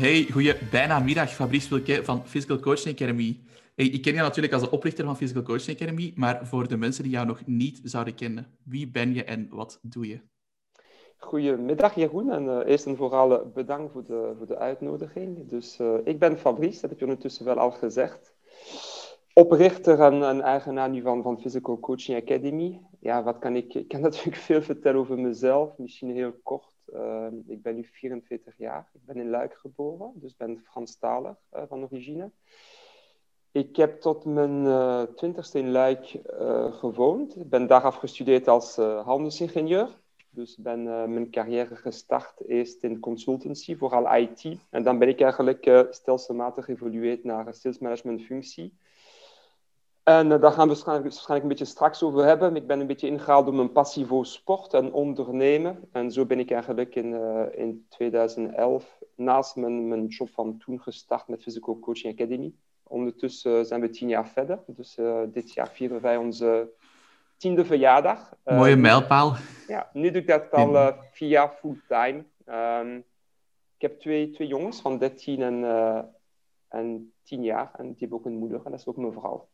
Hey, goeie bijna middag, Fabrice Wilke van Physical Coaching Academy. Ik ken je natuurlijk als de oprichter van Physical Coaching Academy, maar voor de mensen die jou nog niet zouden kennen, wie ben je en wat doe je? Goedemiddag Jeroen en uh, eerst en vooral bedankt voor de, voor de uitnodiging. Dus uh, ik ben Fabrice, dat heb je ondertussen wel al gezegd. Oprichter en, en eigenaar nu van, van Physical Coaching Academy. Ja, wat kan ik? Ik kan natuurlijk veel vertellen over mezelf, misschien heel kort. Uh, ik ben nu 44 jaar. Ik ben in Luik geboren, dus ben Franstalig uh, van origine. Ik heb tot mijn uh, twintigste in Luik gewoond. Ik ben daar afgestudeerd als handelsingenieur. Dus ben mijn carrière gestart eerst in consultancy, vooral IT. En dan ben ik eigenlijk stelselmatig geëvolueerd naar een sales management functie. En uh, daar gaan we waarschijnlijk, waarschijnlijk, een beetje straks over hebben. Ik ben een beetje ingehaald door mijn passie voor sport en ondernemen. En zo ben ik eigenlijk in, uh, in 2011 naast mijn, mijn job van toen gestart met Physical Coaching Academy. Ondertussen zijn we tien jaar verder. Dus dit jaar vieren wij onze tiende verjaardag. Mooie mijlpaal. Ja, nu doe ik dat al vier jaar fulltime. Um, ik heb twee, twee jongens van 13 en, en 10 jaar. En die hebben ook een moeder. En dat is ook mijn vrouw.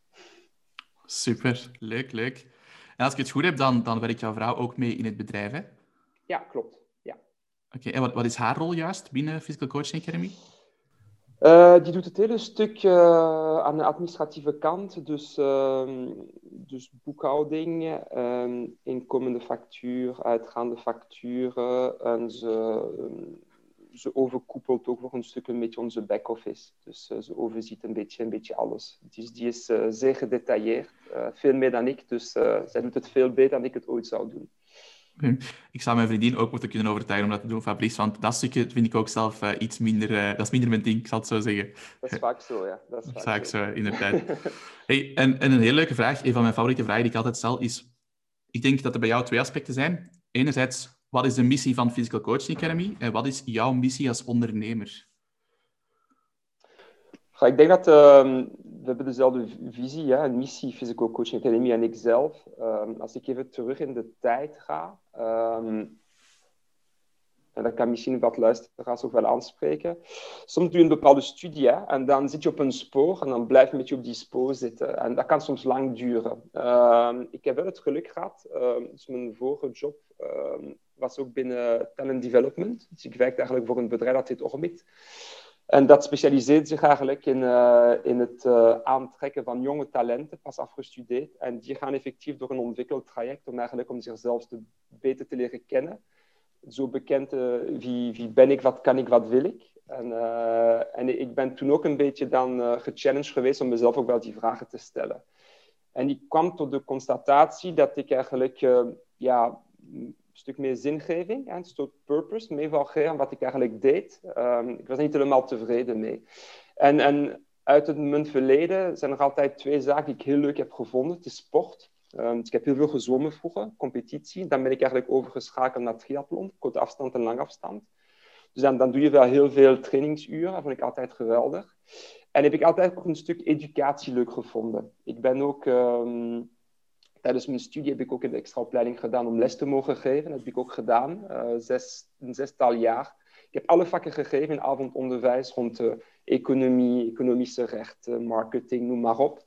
Super, leuk, leuk. En als ik het goed heb, dan, dan werkt jouw vrouw ook mee in het bedrijf, hè? Ja, klopt. Ja. Oké, en wat, wat is haar rol juist binnen Physical Coaching Academy? Uh, die doet het hele stuk uh, aan de administratieve kant, dus, uh, dus boekhouding, inkomende factuur, uitgaande facturen. En ze, ze overkoepelt ook voor een stuk een beetje onze back-office. Dus uh, ze overziet een beetje, een beetje alles. Dus die is uh, zeer gedetailleerd, uh, veel meer dan ik. Dus zij doet het veel beter dan ik het ooit zou doen. Ik zou mijn vriendin ook moeten kunnen overtuigen om dat te doen, Fabrice. Want dat stukje vind ik ook zelf iets minder... dat is minder mijn ding, ik zal het zo zeggen. Dat is vaak zo, ja. Dat is vaak, vaak zo. zo, inderdaad. hey, en, en een hele leuke vraag, een van mijn favoriete vragen die ik altijd stel, is... Ik denk dat er bij jou twee aspecten zijn. Enerzijds, wat is de missie van Physical Coaching Academy en wat is jouw missie als ondernemer? ik denk dat uh, we hebben dezelfde visie, hè, een missie Physical Coaching Academy en ikzelf. Um, als ik even terug in de tijd ga, um, en dat kan misschien wat luisteraars ook wel aanspreken. Soms doe je een bepaalde studie en dan zit je op een spoor en dan blijf je met je op die spoor zitten. En dat kan soms lang duren. Ik heb wel het geluk gehad, uh, dus mijn vorige job was ook binnen talent development. Dus ik werkte eigenlijk voor een bedrijf dat heet Orbit. En dat specialiseert zich eigenlijk in, uh, in het uh, aantrekken van jonge talenten, pas afgestudeerd. En die gaan effectief door een ontwikkeltraject om eigenlijk om zichzelf te, beter te leren kennen. Zo bekend, uh, wie, wie ben ik, wat kan ik, wat wil ik. En, en ik ben toen ook een beetje dan gechallenged geweest om mezelf ook wel die vragen te stellen. En ik kwam tot de constatatie dat ik eigenlijk ja, stuk meer zingeving, een stuk purpose, meer van wat ik eigenlijk deed. Um, ik was niet helemaal tevreden mee. En, en uit het, mijn verleden zijn er altijd twee zaken die ik heel leuk heb gevonden. Het is sport. Um, dus ik heb heel veel gezwommen vroeger, competitie. Dan ben ik eigenlijk overgeschakeld naar triathlon, korte afstand en lange afstand. Dus dan, dan doe je wel heel veel trainingsuren. Dat vond ik altijd geweldig. En heb ik altijd ook een stuk educatie leuk gevonden. Ik ben ook... Um, tijdens mijn studie heb ik ook een extra opleiding gedaan om les te mogen geven. Dat heb ik ook gedaan, uh, zes, een zestal jaar. Ik heb alle vakken gegeven in avondonderwijs rond de economie, economische rechten, marketing, noem maar op,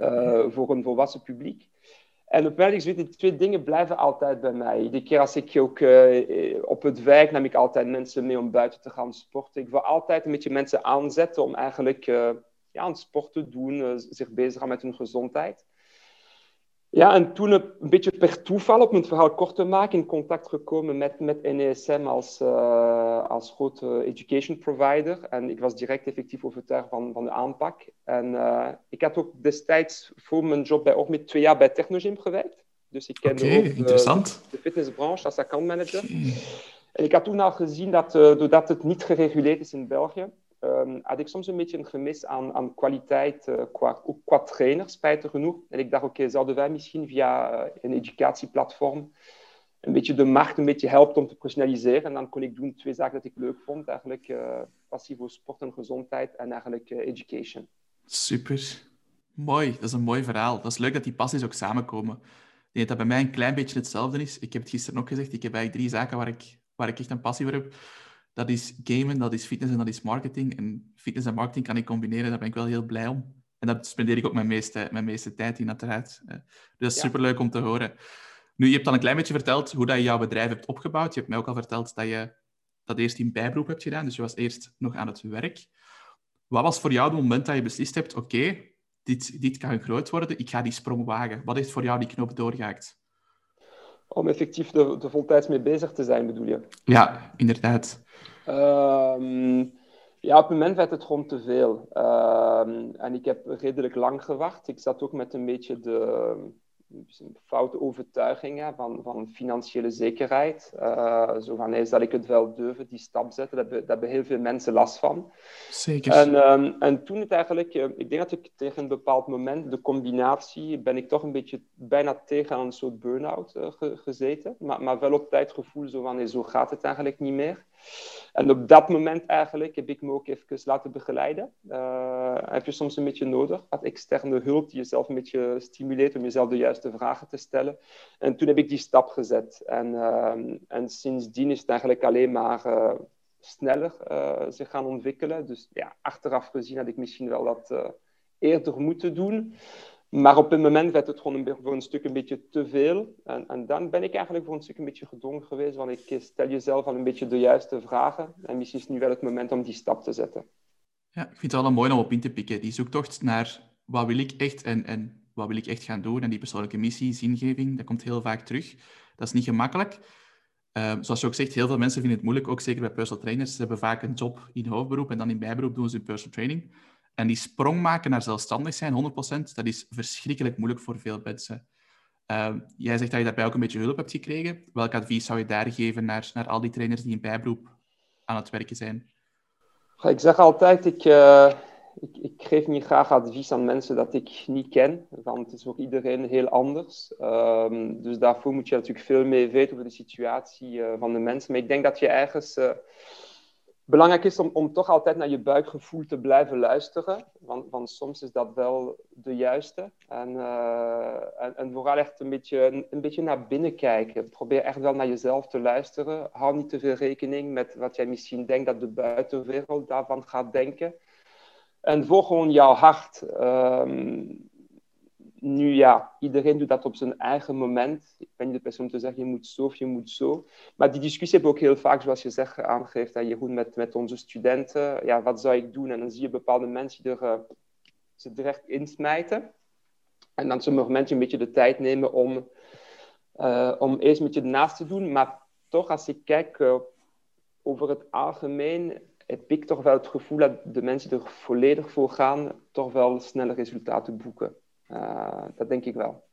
uh, voor een volwassen publiek. En op mij die twee dingen blijven altijd bij mij. Iedere keer als ik ook uh, op het werk nam ik altijd mensen mee om buiten te gaan sporten. Ik wil altijd een beetje mensen aanzetten om eigenlijk uh, ja, een sport te doen, zich bezig gaan met hun gezondheid. Ja, en toen een beetje per toeval, om het verhaal kort te maken, in contact gekomen met, met NESM als, uh, als grote education provider. En ik was direct effectief overtuigd van, van de aanpak. En uh, ik had ook destijds voor mijn job bij Ormit twee jaar bij Technogym gewerkt. Dus ik kende okay, ook de fitnessbranche als accountmanager. En ik had toen al gezien dat, uh, doordat het niet gereguleerd is in België, um, had ik soms een beetje een gemis aan, aan kwaliteit uh, qua, ook qua trainers, spijtig genoeg. En ik dacht, oké, okay, zouden wij misschien via uh, een educatieplatform een beetje de markt een beetje helpen om te professionaliseren. En dan kon ik doen twee zaken dat ik leuk vond. Eigenlijk uh, passie voor sport en gezondheid en eigenlijk education. Super. Mooi. Dat is een mooi verhaal. Dat is leuk dat die passies ook samenkomen. Ik denk dat bij mij een klein beetje hetzelfde is. Ik heb het gisteren ook gezegd. Ik heb eigenlijk drie zaken waar ik, waar ik echt een passie voor heb. Dat is gamen, dat is fitness en dat is marketing. En fitness en marketing kan ik combineren, daar ben ik wel heel blij om. En dat spendeer ik ook mijn meeste, mijn meeste tijd in, uiteraard. Dus dat is ja. superleuk om te horen. Nu, je hebt al een klein beetje verteld hoe dat je jouw bedrijf hebt opgebouwd. Je hebt mij ook al verteld dat je dat eerst in bijberoep hebt gedaan. Dus je was eerst nog aan het werk. Wat was voor jou het moment dat je beslist hebt, oké, dit, dit kan groot worden, ik ga die sprong wagen. Wat heeft voor jou die knop doorgehaakt? Om effectief de, de voltijds mee bezig te zijn, bedoel je? Ja, inderdaad. Ehm, ja, op het moment werd het gewoon te veel. Ehm, en ik heb redelijk lang gewacht. Ik zat ook met een beetje de foute overtuigingen van, van financiële zekerheid. Uh, zo van, is dat ik het wel durven, die stap zetten. Daar hebben, daar hebben heel veel mensen last van. Zeker. En, um, en toen het eigenlijk, uh, ik denk dat ik tegen een bepaald moment, de combinatie, ben ik toch een beetje bijna tegen aan een soort burn-out uh, ge gezeten. Maar, maar wel op tijd gevoel zo van, nee, zo gaat het eigenlijk niet meer. En op dat moment eigenlijk heb ik me ook even laten begeleiden. Uh, heb je soms een beetje nodig, wat externe hulp die jezelf een beetje stimuleert om jezelf de juiste vragen te stellen. En toen heb ik die stap gezet. En, uh, en sindsdien is het eigenlijk alleen maar uh, sneller zich gaan ontwikkelen. Dus ja, achteraf gezien had ik misschien wel dat eerder moeten doen. Maar op een moment werd het gewoon een, voor een stuk een beetje te veel. En, en, dan ben ik eigenlijk voor een stuk een beetje gedwongen geweest. Want ik stel jezelf al een beetje de juiste vragen. En misschien is het nu wel het moment om die stap te zetten. Ja, ik vind het wel mooi om op in te pikken. Die zoektocht naar wat wil ik echt en, en wat wil ik echt gaan doen. En die persoonlijke missie, zingeving, dat komt heel vaak terug. Dat is niet gemakkelijk. Uh, zoals je ook zegt, heel veel mensen vinden het moeilijk, ook zeker bij personal trainers. Ze hebben vaak een job in hoofdberoep en dan in bijberoep doen ze personal training. En die sprong maken naar zelfstandig zijn, 100%, dat is verschrikkelijk moeilijk voor veel mensen. Uh, jij zegt dat je daarbij ook een beetje hulp hebt gekregen. Welk advies zou je daar geven naar, naar al die trainers die in bijberoep aan het werken zijn? Ik zeg altijd, ik, uh, ik, ik, geef niet graag advies aan mensen dat ik niet ken. Want het is voor iedereen heel anders. Um, dus daarvoor moet je natuurlijk veel meer weten over de situatie uh, van de mensen. Maar ik denk dat je ergens eh, belangrijk is om, om toch altijd naar je buikgevoel te blijven luisteren. Want, want soms is dat wel de juiste. En, uh, en, en, vooral echt een beetje, een, beetje naar binnen kijken. Probeer echt wel naar jezelf te luisteren. Hou niet te veel rekening met wat jij misschien denkt dat de buitenwereld daarvan gaat denken. En volg gewoon jouw hart. Um, nu ja, iedereen doet dat op zijn eigen moment. Ik ben niet de persoon om te zeggen, je moet zo of je moet zo. Maar die discussie hebben we ook heel vaak, zoals je zegt, aangegeven. Dat je goed met, met onze studenten, ja, wat zou ik doen? En dan zie je bepaalde mensen die er, uh, ze direct insmijten. En dan sommige mensen een beetje de tijd nemen om, uh, om eerst een beetje naast te doen. Maar toch, als ik kijk uh, over het algemeen, heb ik toch wel het gevoel dat de mensen er volledig voor gaan, toch wel snelle resultaten boeken. Uh, dat denk ik wel.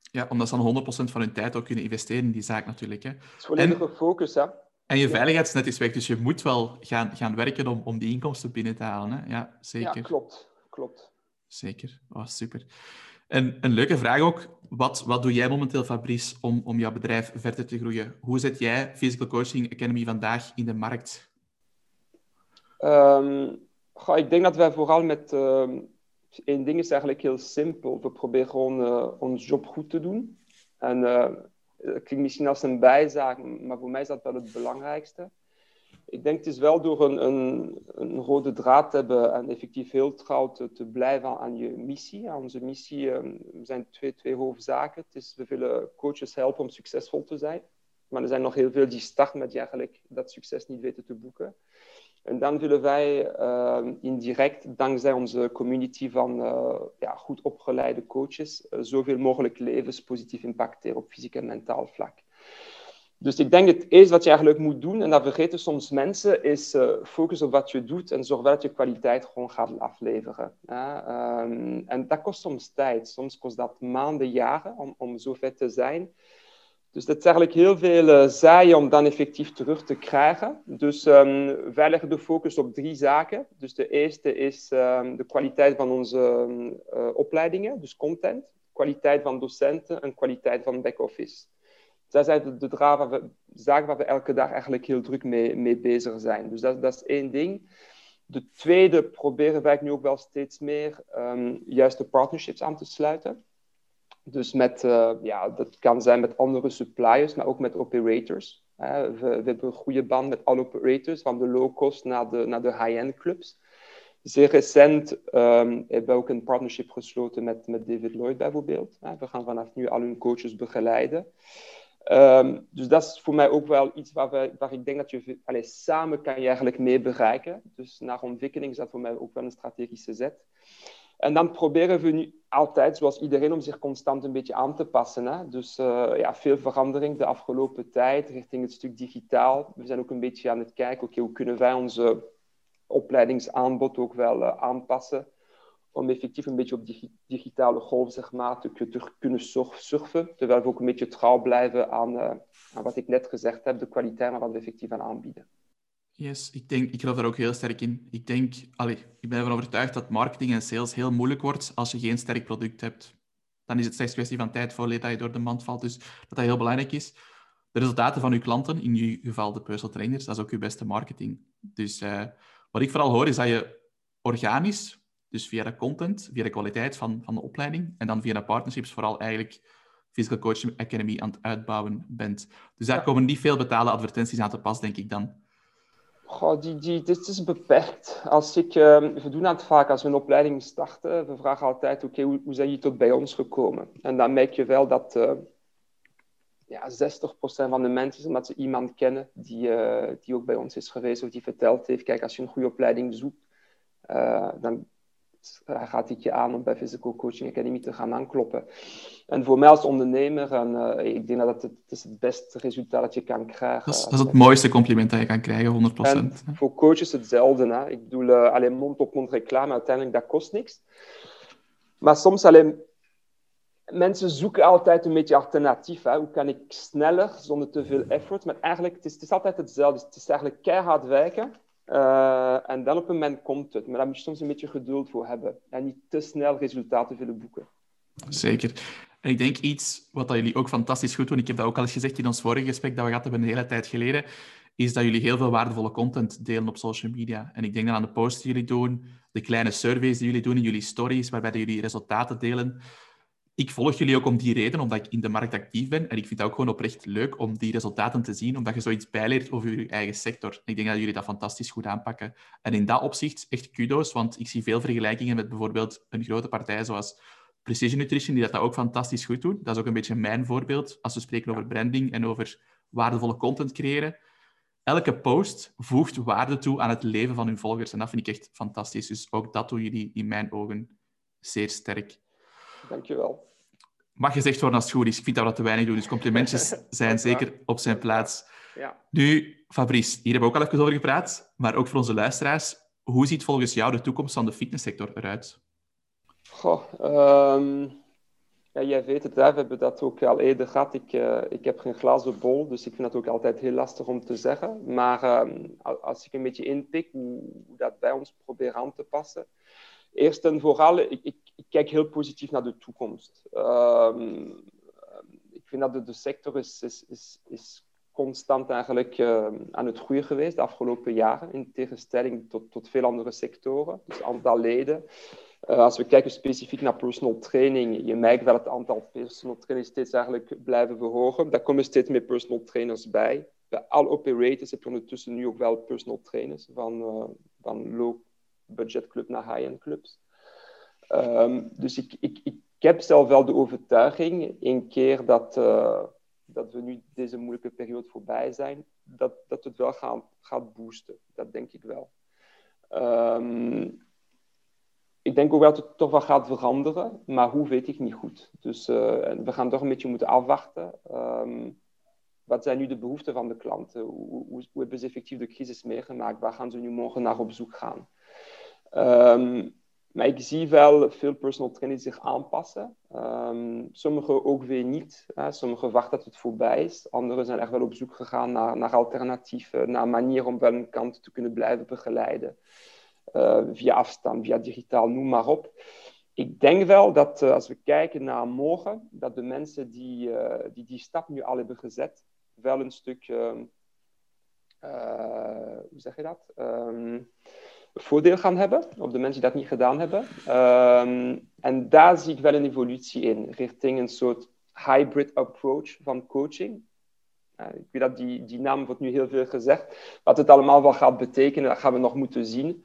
Ja, omdat ze dan 100% van hun tijd ook kunnen investeren in die zaak natuurlijk. Hè. Het is volledige en, focus, hè. En je veiligheidsnet is weg, dus je moet wel gaan, gaan werken om, om die inkomsten binnen te halen. Hè. Ja, zeker. Ja, klopt. klopt. Zeker. Oh, super. En een leuke vraag ook. Wat, wat doe jij momenteel, Fabrice, om, om jouw bedrijf verder te groeien? Hoe zet jij Physical Coaching Academy vandaag in de markt? Um, goh, ik denk dat wij vooral met... Uh, één ding is eigenlijk heel simpel. We proberen gewoon uh, ons job goed te doen. En dat klinkt misschien als een bijzaak, maar voor mij is dat wel het belangrijkste. Ik denk het is wel door een, een, een rode draad te hebben en effectief heel trouw te, blijven aan je missie. Aan onze missie um, zijn twee, twee hoofdzaken. Het is, we willen coaches helpen om succesvol te zijn. Maar er zijn nog heel veel die starten met eigenlijk dat succes niet weten te boeken. En dan willen wij uh, indirect, dankzij onze community van uh, ja, goed opgeleide coaches, uh, zoveel mogelijk levens positief impacteren op fysiek en mentaal vlak. Dus ik denk het eerste wat je eigenlijk moet doen, en dat vergeten soms mensen, is focus op wat je doet en zorg dat je kwaliteit gewoon gaat afleveren. Um, en dat kost soms tijd. Soms kost dat maanden, jaren om, om zo ver te zijn. Dus dat is eigenlijk heel veel uh, zaaien om dan effectief terug te krijgen. Dus um, wij leggen de focus op drie zaken. Dus de eerste is um, de kwaliteit van onze uh, opleidingen, dus content, kwaliteit van docenten en kwaliteit van back-office. Dat zijn de, de waar we, zaken waar we elke dag eigenlijk heel druk mee, mee bezig zijn. Dus dat, dat is één ding. De tweede proberen wij nu ook wel steeds meer juiste partnerships aan te sluiten. Dus met, uh, ja, dat kan zijn met andere suppliers, maar ook met operators. We, we, hebben een goede band met alle operators, van de low-cost naar de, naar de high-end clubs. Zeer recent um, hebben we ook een partnership gesloten met, met David Lloyd bijvoorbeeld. We gaan vanaf nu al hun coaches begeleiden. Um, dus dat is voor mij ook wel iets waar, waar ik denk dat je allez, samen kan je eigenlijk mee bereiken. Dus naar ontwikkeling is dat voor mij ook wel een strategische zet. En dan proberen we nu altijd, zoals iedereen, om zich constant een beetje aan te passen. Hè? Dus uh, ja, veel verandering de afgelopen tijd richting het stuk digitaal. We zijn ook een beetje aan het kijken, oké, hoe kunnen wij onze opleidingsaanbod ook wel uh, aanpassen om effectief een beetje op die digitale golf zeg maar, te, kunnen surfen, terwijl we ook een beetje trouw blijven aan, aan wat ik net gezegd heb, de kwaliteit waar we effectief aan aanbieden. Yes, ik, denk, ik geloof daar ook heel sterk in. Ik, denk, allez, ik ben ervan overtuigd dat marketing en sales heel moeilijk wordt als je geen sterk product hebt. Dan is het slechts kwestie van tijd voor dat je door de mand valt. Dus dat dat heel belangrijk is. De resultaten van uw klanten, in uw geval de personal trainers, dat is ook uw beste marketing. Dus uh, wat ik vooral hoor, is dat je organisch, dus via de content, via de kwaliteit van, van de opleiding, en dan via de partnerships vooral eigenlijk Physical Coaching Academy aan het uitbouwen bent. Dus daar komen niet veel betaalde advertenties aan te pas, denk ik dan. Goh, die, die, dit is beperkt. Als ik, uh, we doen dat vaak als we een opleiding starten. We vragen altijd, oké, hoe, hoe zijn jullie tot bij ons gekomen? En dan merk je wel dat uh, ja, 60% van de mensen, omdat ze iemand kennen die, uh, die ook bij ons is geweest of die verteld heeft, kijk, als je een goede opleiding zoekt, dan gaat het je aan om bij Physical Coaching Academy te gaan aankloppen. En voor mij als ondernemer, en, uh, ik denk dat het, het, is het beste resultaat dat je kan krijgen. Dat is, dat is het mooiste compliment dat je kan krijgen, 100%. En voor coaches hetzelfde. Hè. Ik bedoel, uh, alleen mond-op-mond reclame, uiteindelijk dat kost niks. Maar soms alleen... Mensen zoeken altijd een beetje alternatief. Hè. Hoe kan ik sneller, zonder te veel effort? Maar eigenlijk, het is, het is altijd hetzelfde. Het is eigenlijk keihard werken. Uh, en dan op een moment komt het. Maar daar moet je soms een beetje geduld voor hebben. En niet te snel resultaten willen boeken. Zeker. En ik denk iets wat dat jullie ook fantastisch goed doen, ik heb dat ook al eens gezegd in ons vorige gesprek dat we gehad hebben een hele tijd geleden, is dat jullie heel veel waardevolle content delen op social media. En ik denk dan aan de posts die jullie doen, de kleine surveys die jullie doen in jullie stories, waarbij jullie resultaten delen. Ik volg jullie ook om die reden, omdat ik in de markt actief ben. En ik vind het ook gewoon oprecht leuk om die resultaten te zien, omdat je zoiets bijleert over je eigen sector. Ik denk dat jullie dat fantastisch goed aanpakken. En in dat opzicht echt kudo's, want ik zie veel vergelijkingen met bijvoorbeeld een grote partij zoals Precision Nutrition, die dat, ook fantastisch goed doen. Dat is ook een beetje mijn voorbeeld als we spreken over branding en over waardevolle content creëren. Elke post voegt waarde toe aan het leven van hun volgers. En dat vind ik echt fantastisch. Dus ook dat doen jullie in mijn ogen zeer sterk. Dankjewel. Mag gezegd worden als het goed is. Ik vind dat we dat te weinig doen. Dus complimentjes zijn zeker op zijn plaats. Ja. Nu, Fabrice, hier hebben we ook al even over gepraat. Maar ook voor onze luisteraars. Hoe ziet volgens jou de toekomst van de fitnesssector eruit? Goh, um, ja, jij weet het, hè? we hebben dat ook al eerder gehad. Ik, uh, ik heb geen glazen bol, dus ik vind dat ook altijd heel lastig om te zeggen. Maar um, als ik een beetje inpik hoe, hoe, dat bij ons probeer aan te passen. Eerst en vooral, ik, ik, ik kijk heel positief naar de toekomst. Um, ik vind dat de, sector is, is, is, constant eigenlijk uh, aan het groeien geweest de afgelopen jaren, in tegenstelling tot, tot veel andere sectoren. Dus aantal leden. Uh, als we kijken specifiek naar personal training, je merkt dat het aantal personal trainers steeds eigenlijk blijven verhogen. Daar komen steeds meer personal trainers bij. Bij alle operators heb je ondertussen nu ook wel personal trainers, van, uh, van low-budget club naar high-end clubs. Um, dus ik, ik, ik heb zelf wel de overtuiging, een keer dat, uh, dat we nu deze moeilijke periode voorbij zijn, dat, dat het wel gaan, gaat boosten. Dat denk ik wel. Um, ik denk ook wel dat het toch wel gaat veranderen, maar hoe weet ik niet goed. Dus uh, we gaan toch een beetje moeten afwachten. Um, wat zijn nu de behoeften van de klanten? Hoe, hoe, hoe, hebben ze effectief de crisis meegemaakt? Waar gaan ze nu morgen naar op zoek gaan? Um, maar ik zie wel veel personal trainers zich aanpassen. Um, sommigen ook weer niet. Hè. Sommigen wachten dat het voorbij is. Anderen zijn echt wel op zoek gegaan naar, naar alternatieven, naar manieren om wel een kant te kunnen blijven begeleiden. Uh, via afstand, via digitaal, noem maar op. Ik denk wel dat uh, als we kijken naar morgen, dat de mensen die, uh, die die stap nu al hebben gezet, wel een stuk, ehm, hoe zeg je dat? Voordeel gaan hebben op de mensen die dat niet gedaan hebben. Um, en daar zie ik wel een evolutie in, richting een soort hybrid approach van coaching. ik weet dat die, die naam wordt nu heel veel gezegd. Wat het allemaal wel gaat betekenen, dat gaan we nog moeten zien.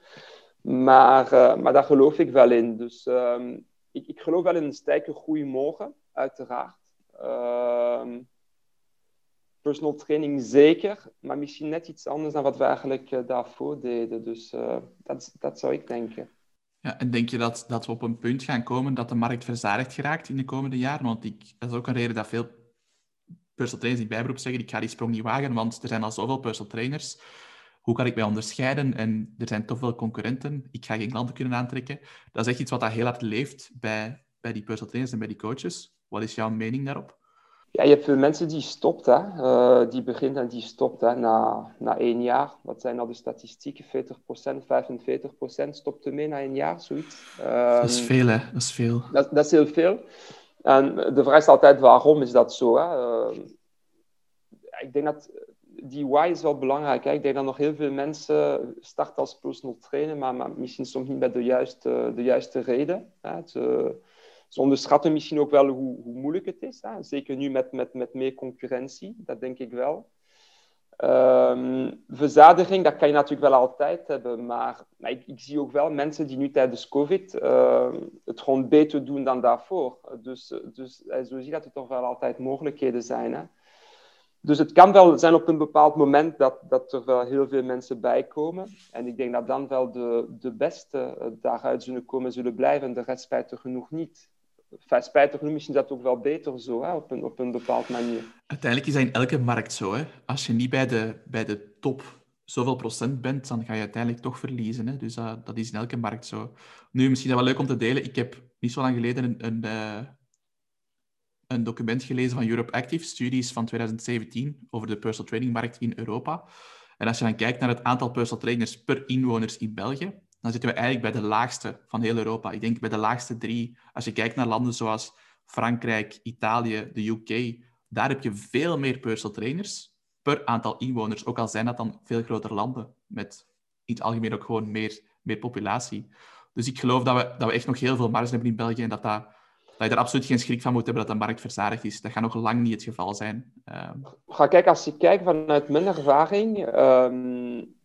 Maar, uh, maar daar geloof ik wel in. Dus ehm, ik, ik geloof wel in een sterke groei morgen, uiteraard. Ehm, personal training zeker, maar misschien net iets anders dan wat we eigenlijk uh, daarvoor deden. Dus uh, dat, dat zou ik denken. Ja, en denk je dat, dat we op een punt gaan komen dat de markt verzadigd geraakt in de komende jaren? Want ik, dat is ook een reden dat veel personal trainers in bijberoep zeggen, ik ga die sprong niet wagen, want er zijn al zoveel personal trainers. Hoe kan ik mij onderscheiden? En er zijn toch veel concurrenten. Ik ga geen klanten kunnen aantrekken. Dat is echt iets wat dat heel hard leeft bij, bij die personal trainers en bij die coaches. Wat is jouw mening daarop? Ja, je hebt veel mensen die stopt, hè. Uh, die begint en die stopt hè, na, na één jaar. Wat zijn al de statistieken? 40%, 45% stopt ermee na één jaar, zoiets. Um, dat is veel, hè? Dat is veel. Dat, dat is heel veel. En de vraag is altijd waarom is dat zo? Hè? Uh, ik denk dat die why is wel belangrijk. Hè? Ik denk dat nog heel veel mensen starten als personal trainer, maar, maar misschien soms niet met de juiste, de juiste reden. Hè? Ze, ze onderschatten misschien ook wel hoe, hoe moeilijk het is. Hè? Zeker nu met, met, met meer concurrentie, dat denk ik wel. Um, verzadiging, dat kan je natuurlijk wel altijd hebben, maar, maar ik, zie ook wel mensen die nu tijdens COVID uh, het gewoon beter doen dan daarvoor. Dus, dus zo zie je dat er toch wel altijd mogelijkheden zijn. Hè? Dus het kan wel zijn op een bepaald moment dat, dat er wel heel veel mensen bij komen. En ik denk dat dan wel de, de beste daaruit zullen komen, zullen blijven. En de rest spijtig genoeg niet. Enfin, spijtig genoeg, misschien is dat ook wel beter zo, hè, op, een, op een bepaald manier. Uiteindelijk is dat in elke markt zo. Hè. Als je niet bij de, bij de top zoveel procent bent, dan ga je uiteindelijk toch verliezen. Hè. Dus uh, dat is in elke markt zo. Nu, misschien wel leuk om te delen. Ik heb niet zo lang geleden een, een, uh, een document gelezen van Europe Active, studies van 2017 over de personal training markt in Europa. En als je dan kijkt naar het aantal personal trainers per inwoners in België, dan zitten we eigenlijk bij de laagste van heel Europa. Ik denk bij de laagste drie. Als je kijkt naar landen zoals Frankrijk, Italië, de UK, daar heb je veel meer personal trainers per aantal inwoners. Ook al zijn dat dan veel grotere landen met in het algemeen ook gewoon meer, meer populatie. Dus ik geloof dat we, dat we echt nog heel veel marge hebben in België en dat, dat, dat je er absoluut geen schrik van moet hebben dat de markt verzadigd is. Dat gaat nog lang niet het geval zijn. Um... Ga kijken, als je kijkt vanuit mijn ervaring, um,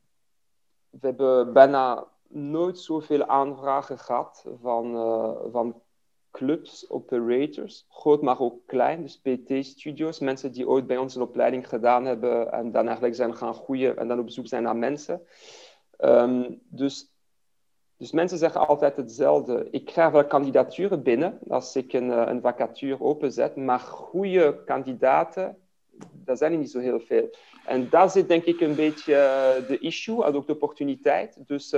we hebben bijna nooit zoveel aanvragen gehad van, uh, van clubs, operators, groot maar ook klein, dus PT-studio's, mensen die ooit bij ons een opleiding gedaan hebben en dan eigenlijk zijn gaan groeien en dan op zoek zijn naar mensen. Um, dus, dus mensen zeggen altijd hetzelfde. Ik krijg wel kandidaturen binnen als ik een, een vacature openzet, maar goede kandidaten, dat zijn er niet zo heel veel. En daar zit denk ik een beetje de issue, en ook de opportuniteit. Dus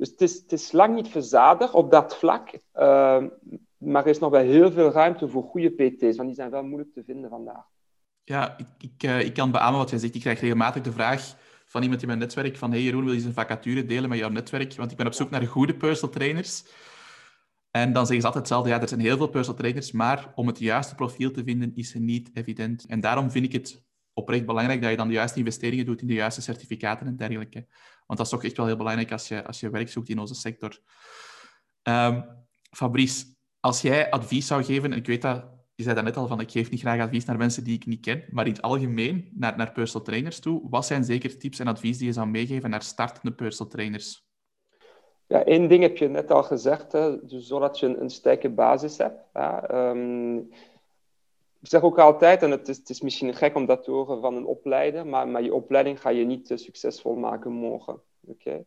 dus het is, het is lang niet verzadigd op dat vlak, uh, maar er is nog wel heel veel ruimte voor goede PT's, want die zijn wel moeilijk te vinden vandaag. Ja, ik, ik, uh, ik kan beamen wat jij zegt. Ik krijg regelmatig de vraag van iemand in mijn netwerk van hey Jeroen, wil je eens een vacature delen met jouw netwerk? Want ik ben op zoek naar goede personal trainers. En dan zeggen ze altijd hetzelfde, ja, er zijn heel veel personal trainers, maar om het juiste profiel te vinden is niet evident. En daarom vind ik het oprecht belangrijk dat je dan de juiste investeringen doet in de juiste certificaten en dergelijke. Want dat is toch echt wel heel belangrijk als je, als je werk zoekt in onze sector. Um, Fabrice, als jij advies zou geven, en ik weet dat, je zei dat net al, van ik geef niet graag advies naar mensen die ik niet ken, maar in het algemeen naar, naar personal trainers toe, wat zijn zeker tips en advies die je zou meegeven naar startende personal trainers? Ja, één ding heb je net al gezegd, hè, dus zodat je een, een sterke basis hebt. Ja, um, ik zeg ook altijd, en het is, het is, misschien gek om dat te horen van een opleider, maar, maar je opleiding ga je niet uh, succesvol maken morgen. Okay?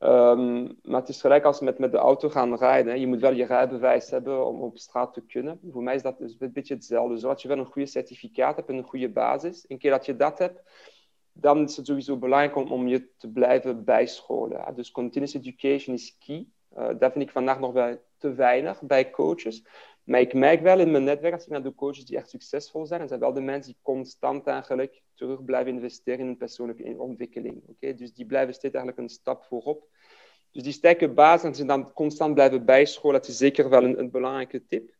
Um, maar het is gelijk als met, met de auto gaan rijden. Je moet wel je rijbewijs hebben om op straat te kunnen. Voor mij is dat dus een beetje hetzelfde. Zodat je wel een goede certificaat hebt en een goede basis. Een keer dat je dat hebt, dan is het sowieso belangrijk om, om je te blijven bijscholen. Hè. Dus continuous education is key. Uh, dat vind ik vandaag nog wel te weinig bij coaches. Maar ik merk wel in mijn netwerk, als ik naar de coaches die echt succesvol zijn, en zijn wel de mensen die constant eigenlijk terug blijven investeren in hun persoonlijke ontwikkeling. Okay? Dus die blijven steeds eigenlijk een stap voorop. Dus die sterke basis en ze dan constant blijven bijscholen, dat is zeker wel een, een belangrijke tip.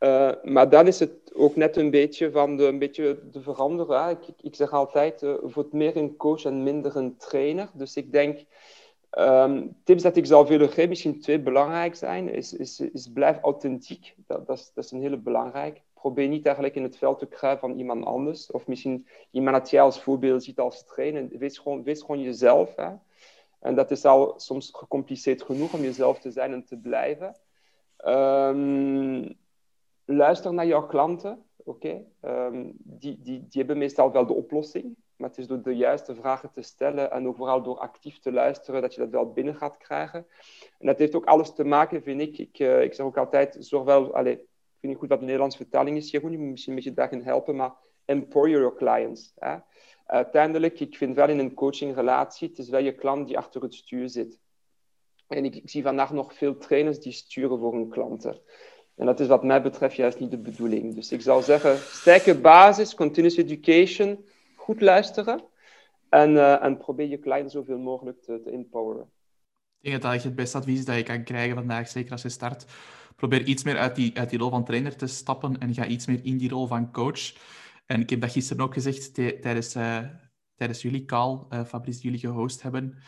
Uh, maar dan is het ook net een beetje van de, een beetje de veranderen. Ik, ik, zeg altijd, uh, word meer een coach en minder een trainer. Dus ik denk, Um, tips dat ik zou willen geven, misschien twee belangrijk zijn, is, is, is blijf authentiek. Dat, dat, is, een hele belangrijk. Probeer niet eigenlijk in het veld te kruipen van iemand anders. Of misschien iemand dat jij als voorbeeld ziet als trainer. Wees gewoon, wees gewoon jezelf. Hè? En dat is al soms gecompliceerd genoeg om jezelf te zijn en te blijven. Um, luister naar jouw klanten. Oké, um, die, die, die hebben meestal wel de oplossing. Maar het is door de juiste vragen te stellen en ook vooral door actief te luisteren dat je dat wel binnen gaat krijgen. En dat heeft ook alles te maken, vind ik. Ik, uh, ik zeg ook altijd, zorg wel... Allez, ik weet niet goed wat de Nederlandse vertaling is, Jeroen. Je moet misschien een beetje daarin helpen, maar empower your clients. Hè? Uiteindelijk, ik vind wel in een coachingrelatie, het is wel je klant die achter het stuur zit. En ik, ik zie vandaag nog veel trainers die sturen voor hun klanten. En dat is wat mij betreft juist niet de bedoeling. Dus ik zou zeggen, sterke basis, continuous education, goed luisteren en, uh, en probeer je cliënt zoveel mogelijk te, te empoweren. Ik denk dat dat het beste advies dat je kan krijgen vandaag, zeker als je start. Probeer iets meer uit die, uit die rol van trainer te stappen en ga iets meer in die rol van coach. En ik heb dat gisteren ook gezegd tijdens, uh, tijdens jullie call, uh, Fabrice, die jullie gehost hebben.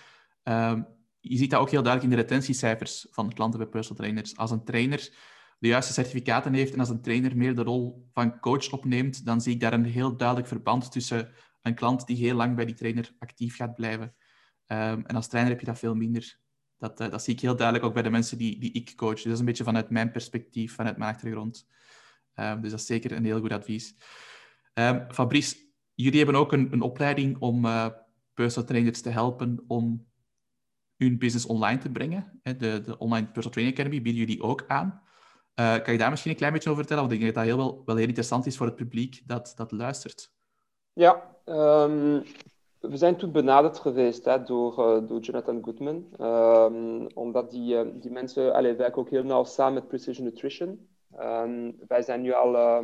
Uh, je ziet dat ook heel duidelijk in de retentiecijfers van klanten bij personal trainers. Als een trainer de juiste certificaten heeft en als een trainer meer de rol van coach opneemt, dan zie ik daar een heel duidelijk verband tussen een klant die heel lang bij die trainer actief gaat blijven. Um, en als trainer heb je dat veel minder. Dat, uh, dat zie ik heel duidelijk ook bij de mensen die, die ik coach. Dus dat is een beetje vanuit mijn perspectief, vanuit mijn achtergrond. Um, dus dat is zeker een heel goed advies. Um, Fabrice, jullie hebben ook een, een opleiding om uh, personal trainers te helpen om hun business online te brengen. De, de Online Personal Training Academy bieden jullie ook aan. Uh, kan je daar misschien een klein beetje over vertellen? Want ik denk dat dat heel wel, wel heel interessant is voor het publiek dat, dat luistert. Ja, um, we zijn toen benaderd geweest hè, door, uh, door Jonathan Goodman. Um, omdat die, uh, die mensen allee, werken ook heel nauw samen met Precision Nutrition. Um, wij zijn nu al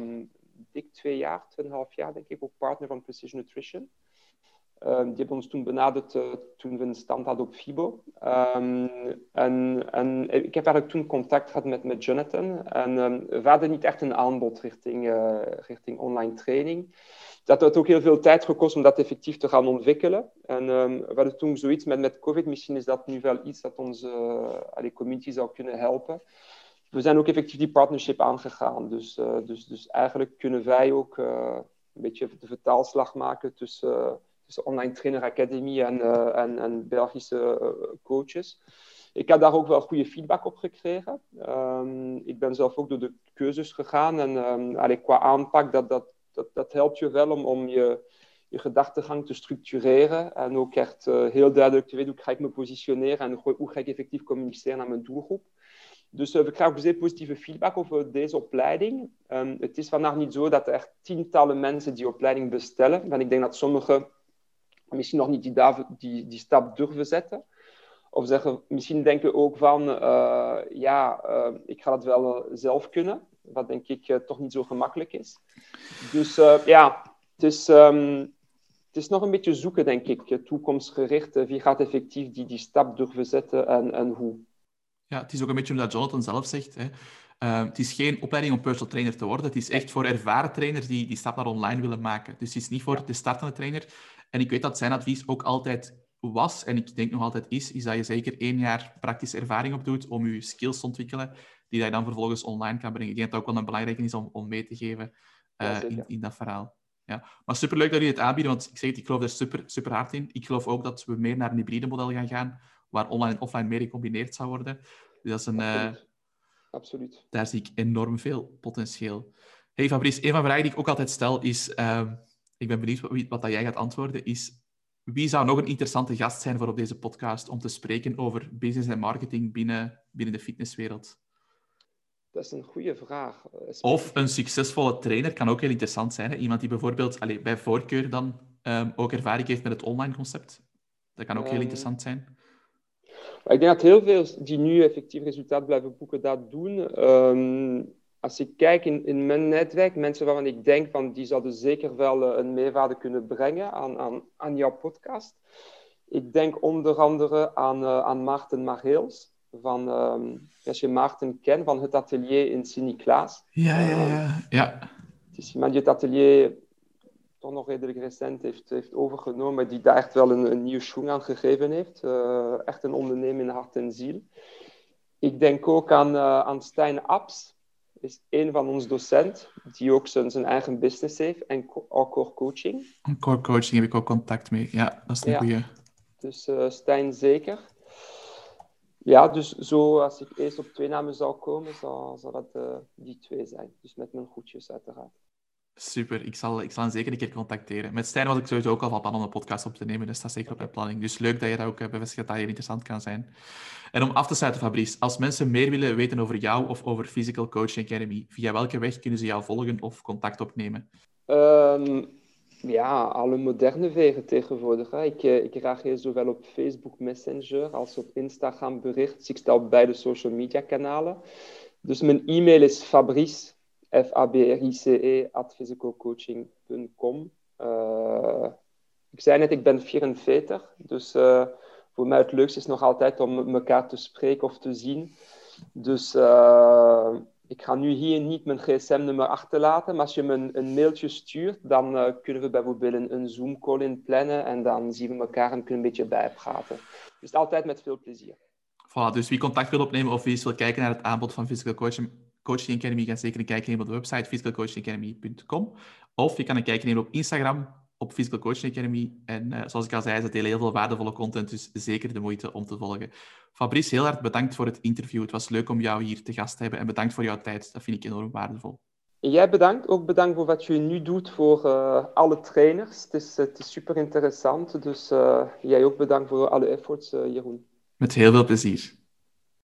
dik twee jaar, tweeënhalf jaar denk ik, ook partner van Precision Nutrition. Um, die hebben ons toen benaderd uh, toen we een stand hadden op FIBO. Um, en, ik heb eigenlijk toen contact gehad met, met Jonathan. En um, we hadden niet echt een aanbod richting, uh, richting online training. Dat had ook heel veel tijd gekost om dat effectief te gaan ontwikkelen. En we hadden toen zoiets met, met COVID. Misschien is dat nu wel iets dat onze uh, community zou kunnen helpen. We zijn ook effectief die partnership aangegaan. Dus, dus, dus eigenlijk kunnen wij ook een beetje de vertaalslag maken tussen Online Trainer Academy en, uh, en, en, Belgische uh, coaches. Ik heb daar ook wel goede feedback op gekregen. Um, ik ben zelf ook door de keuzes gegaan en um, qua aanpak, dat, dat, dat, helpt je wel om, om je, je gedachtegang te structureren en ook echt uh, heel duidelijk te weten hoe ga ik me positioneren en hoe ga ik effectief communiceren naar mijn doelgroep. Dus uh, we krijgen ook zeer positieve feedback over deze opleiding. Um, het is vandaag niet zo dat er tientallen mensen die opleiding bestellen. En ik denk dat sommige misschien nog niet die, die, die stap durven zetten. Of zeggen, misschien denken ook van, uh, ja, uh, ik ga het wel uh, zelf kunnen. Wat denk ik toch niet zo gemakkelijk is. Dus ja, het is, um, het is nog een beetje zoeken, denk ik, toekomstgericht. wie gaat effectief die, die stap durven zetten en, en hoe? Ja, het is ook een beetje omdat Jonathan zelf zegt. Hè. het is geen opleiding om personal trainer te worden. Het is echt voor ervaren trainers die die stap naar online willen maken. Dus het is niet voor de startende trainer. En ik weet dat zijn advies ook altijd was, en ik denk nog altijd is, is dat je zeker één jaar praktische ervaring op doet om je skills te ontwikkelen, die je dan vervolgens online kan brengen. Ik denk dat dat ook wel een belangrijke is om, om mee te geven uh, in, in dat verhaal. Ja. Maar superleuk dat jullie het aanbieden, want ik zeg het, ik geloof er super, super hard in. Ik geloof ook dat we meer naar een hybride model gaan gaan, waar online en offline meer gecombineerd zou worden. Dus dat is een... Absoluut. Uh, Absoluut. Daar zie ik enorm veel potentieel. Hey Fabrice, een van de vragen die ik ook altijd stel is... Uh, ik ben benieuwd wat, wat dat jij gaat antwoorden, is wie zou nog een interessante gast zijn voor op deze podcast om te spreken over business en marketing binnen, binnen de fitnesswereld? Dat is een goede vraag. Of een succesvolle trainer kan ook heel interessant zijn. Hè? Iemand die bijvoorbeeld allez, bij voorkeur dan um, ook ervaring heeft met het online concept. Dat kan ook um, heel interessant zijn. Ik denk dat heel veel die nu effectief resultaat blijven boeken dat doen. Um, als ik kijk in, in mijn netwerk, mensen waarvan ik denk van die zouden zeker wel eh, een meerwaarde kunnen brengen aan, aan, aan jouw podcast. Ik denk onder andere aan, uh, aan Maarten Marheels. Van, um, als je Maarten kent, van het atelier in Sint-Niklaas. Ja, ja, ja. ja. Het is iemand die het atelier toch nog redelijk recent heeft, heeft overgenomen, die daar echt wel een, een nieuwe schoen aan gegeven heeft. echt een ondernemer in hart en ziel. Ik denk ook aan, aan Stijn Abs, is een van onze docenten, die ook zijn, zijn eigen business heeft en core coaching. Core coaching heb ik ook contact mee. Ja, dat is een ja. goede. Dus uh, Stijn zeker. Ja, dus zo als ik eerst op twee namen zou komen, zou, zou dat uh, die twee zijn. Dus met mijn goedjes uiteraard. Super, ik zal, ik zal hem zeker een keer contacteren. Met Stijn was ik sowieso ook al van plan om een podcast op te nemen, dus dat staat zeker op mijn planning. Dus leuk dat je dat ook bevestigt, dat dat hier interessant kan zijn. En om af te sluiten, Fabrice, als mensen meer willen weten over jou of over Physical Coaching Academy, via welke weg kunnen ze jou volgen of contact opnemen? Um, ja, alle moderne wegen tegenwoordig. Ik, eh, ik reageer zowel op Facebook Messenger als op Instagram bericht. Ik sta op beide social media kanalen. Dus mijn e-mail is fabrice F-A-B-R-I-C-E, at physicalcoaching.com. Uh, ik zei net, ik ben 44, dus uh, voor mij het leukste is nog altijd om elkaar te spreken of te zien. Dus uh, ik ga nu hier niet mijn gsm-nummer achterlaten, maar als je me een, een mailtje stuurt, dan kunnen we bijvoorbeeld een, een Zoom-call in plannen en dan zien we elkaar en kunnen een beetje bijpraten. Dus altijd met veel plezier. Voilà, dus wie contact wil opnemen of wie eens wil kijken naar het aanbod van Physical Coaching, Coaching Academy, ga zeker een kijkje nemen op de website physicalcoachingacademy.com. Of je kan een kijkje nemen op Instagram, op Physical Coaching Academy. En uh, zoals ik al zei, ze delen heel veel waardevolle content, dus zeker de moeite om te volgen. Fabrice, heel hard bedankt voor het interview. Het was leuk om jou hier te gast te hebben en bedankt voor jouw tijd. Dat vind ik enorm waardevol. Jij bedankt. Ook bedankt voor wat je nu doet voor uh, alle trainers. Het is, het is super interessant. Dus uh, jij ook bedankt voor alle efforts, Jeroen. Met heel veel plezier.